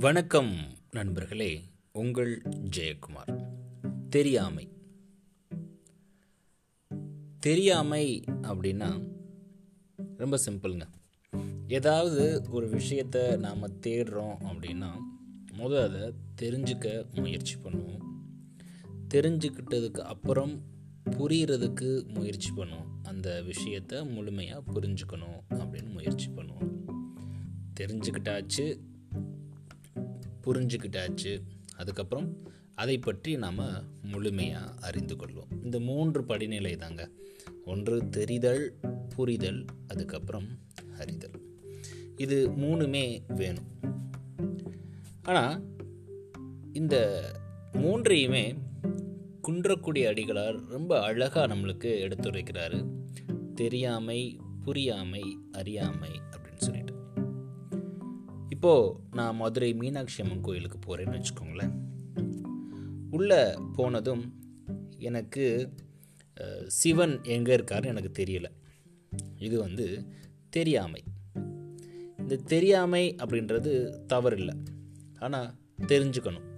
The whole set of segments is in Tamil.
வணக்கம் நண்பர்களே உங்கள் ஜெயக்குமார். தெரியாமை. தெரியாமை அப்படின்னா ரொம்ப சிம்பிளுங்க. ஏதாவது ஒரு விஷயத்தை நாம் தேடுறோம் அப்படின்னா முதல் அதை தெரிஞ்சுக்க முயற்சி பண்ணுவோம். தெரிஞ்சுக்கிட்டதுக்கு அப்புறம் புரியறதுக்கு முயற்சி பண்ணுவோம். அந்த விஷயத்தை முழுமையாக புரிஞ்சுக்கணும் அப்படின்னு முயற்சி பண்ணுவோம். தெரிஞ்சுக்கிட்டாச்சு புரிஞ்சுக்கிட்டாச்சு. அதுக்கப்புறம் அதை பற்றி நாம் முழுமையாக அறிந்து கொள்வோம். இந்த மூன்று படிநிலை தாங்க. ஒன்று தெரிதல் புரிதல் அதுக்கப்புறம் அறிதல். இது மூணுமே வேணும். ஆனால் இந்த மூன்றையுமே குன்றக்கூடிய அடிகளார் ரொம்ப அழகாக நம்மளுக்கு எடுத்துரைக்கிறாரு. தெரியாமை புரியாமை அறியாமை அப்படின்னு சொல்லிட்டு. இப்போது நான் மதுரை மீனாட்சி அம்மன் கோயிலுக்கு போகிறேன்னு வச்சுக்கோங்களேன். உள்ளே போனதும் எனக்கு சிவன் எங்கே இருக்காருன்னு எனக்கு தெரியலை. இது வந்து தெரியாமை. இந்த தெரியாமை அப்படின்றது தவறில்லை. ஆனால் தெரிஞ்சுக்கணும்.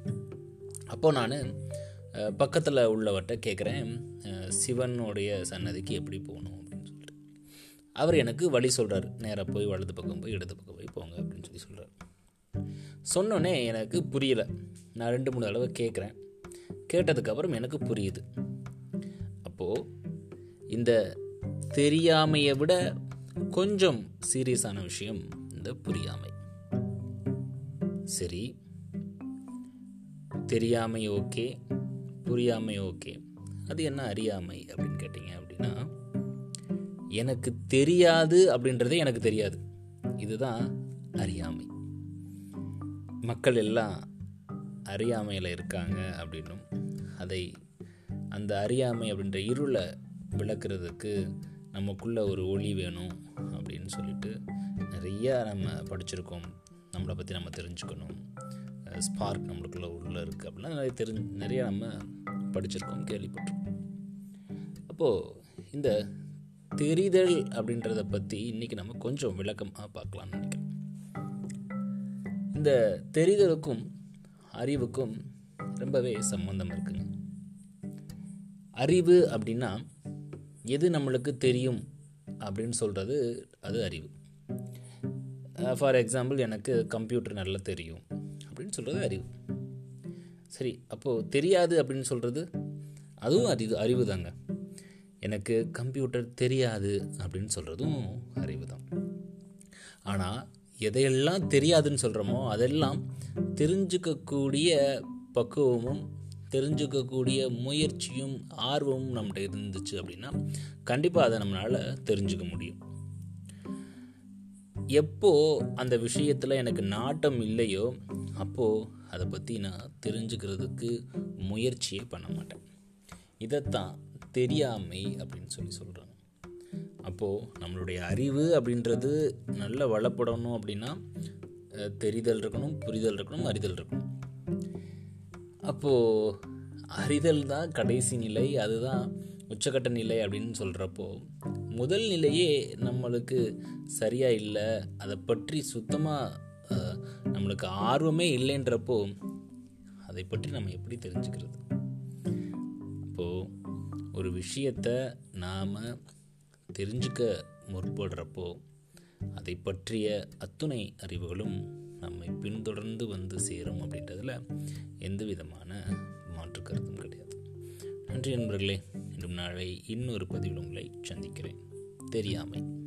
அப்போது நான் பக்கத்தில் உள்ளவர்கிட்ட கேட்குறேன் சிவனுடைய சன்னதிக்கு எப்படி போகணும் அப்படின்னு சொல்லிட்டு. அவர் எனக்கு வழி சொல்கிறார் நேராக போய் வலது பக்கம் போய் இடது பக்கம் போய் போங்க அப்படின்னு சொல்லி சொல்கிறார் சொன்னோன்னே எனக்கு புரியல. நான் ரெண்டு மூணு தடவை கேட்குறேன் கேட்டதுக்கப்புறம் எனக்கு புரியுது. அப்போது இந்த தெரியாமையை விட கொஞ்சம் சீரியஸான விஷயம் இந்த புரியாமை. சரி. தெரியாமை ஓகே புரியாமை ஓகே. அது என்ன அறியாமை அப்படின்னு கேட்டிங்க அப்படின்னா எனக்கு தெரியாது அப்படின்றதே எனக்கு தெரியாது. இதுதான் அறியாமை. மக்கள் எல்லாம் அறியாமையில் இருக்காங்க அப்படின்னும் அதை அந்த அறியாமை அப்படின்ற இருளை விளக்குறதுக்கு நமக்குள்ள ஒரு ஒளி வேணும் அப்படின்னு சொல்லிட்டு நிறையா நம்ம படிச்சிருக்கோம். நம்மளை பற்றி நம்ம தெரிஞ்சுக்கணும். ஸ்பார்க் நம்மளுக்குள்ள உள்ளே இருக்குது அப்படின்னா நிறைய தெரிஞ்சு நிறையா நம்ம படிச்சிருக்கோம் கேள்விப்பட்டிருக்கோம். அப்போது இந்த தெரிதல் அப்படின்றத பற்றி இன்றைக்கி நம்ம கொஞ்சம் விளக்கமாக பார்க்கலாம்னு இந்த தெரிதலுக்கும் அறிவுக்கும் ரொம்பவே சம்பந்தம் இருக்குங்க. அறிவு அப்படின்னா எது நம்மளுக்கு தெரியும் அப்படின்னு சொல்கிறது அது அறிவு. ஃபார் எக்ஸாம்பிள் எனக்கு கம்ப்யூட்டர் நல்லா தெரியும் அப்படின்னு சொல்கிறது அறிவு. சரி அப்போது தெரியாது அப்படின்னு சொல்கிறது அதுவும் அறிவு அறிவு தாங்க எனக்கு கம்ப்யூட்டர் தெரியாது அப்படின்னு சொல்கிறதும் அறிவு தான் ஆனால் எதையெல்லாம் தெரியாதுன்னு சொல்கிறோமோ அதெல்லாம் தெரிஞ்சுக்கக்கூடிய பக்குவமும் தெரிஞ்சுக்கக்கூடிய முயற்சியும் ஆர்வமும் நம்மகிட்ட இருந்துச்சு அப்படின்னா கண்டிப்பாக அதை நம்மளால் தெரிஞ்சுக்க முடியும். எப்போ அந்த விஷயத்தில் எனக்கு நாட்டம் இல்லையோ அப்போது அதை பற்றி நான் தெரிஞ்சுக்கிறதுக்கு முயற்சியே பண்ண மாட்டேன். இதைத்தான் தெரியாமை அப்படின்னு சொல்லி சொல்கிறேன் அப்போது நம்மளுடைய அறிவு அப்படின்றது நல்ல வளப்படணும் அப்படின்னா தெரிதல் இருக்கணும் புரிதல் இருக்கணும் அறிதல் இருக்கணும். அப்போது அறிதல் தான் கடைசி நிலை அதுதான் உச்சக்கட்ட நிலை அப்படின்னு சொல்கிறப்போ முதல் நிலையே நம்மளுக்கு சரியாக இல்லை அதை பற்றி சுத்தமாக நம்மளுக்கு ஆர்வமே இல்லைன்றப்போ அதை பற்றி நம்ம எப்படி தெரிஞ்சுக்கிறது? அப்போது ஒரு விஷயத்தை நாம் தெரிஞ்சுக்க முற்படுறப்போ அதை பற்றிய அத்துணை அறிவுகளும் நம்மை பின்தொடர்ந்து வந்து சேரும் அப்படின்றதில் எந்த விதமான மாற்று கருத்தும் கிடையாது. நன்றி நண்பர்களே. இன்னும் நாளை இன்னொரு பதிவில் உங்களை சந்திக்கிறேன். தெரியாமை.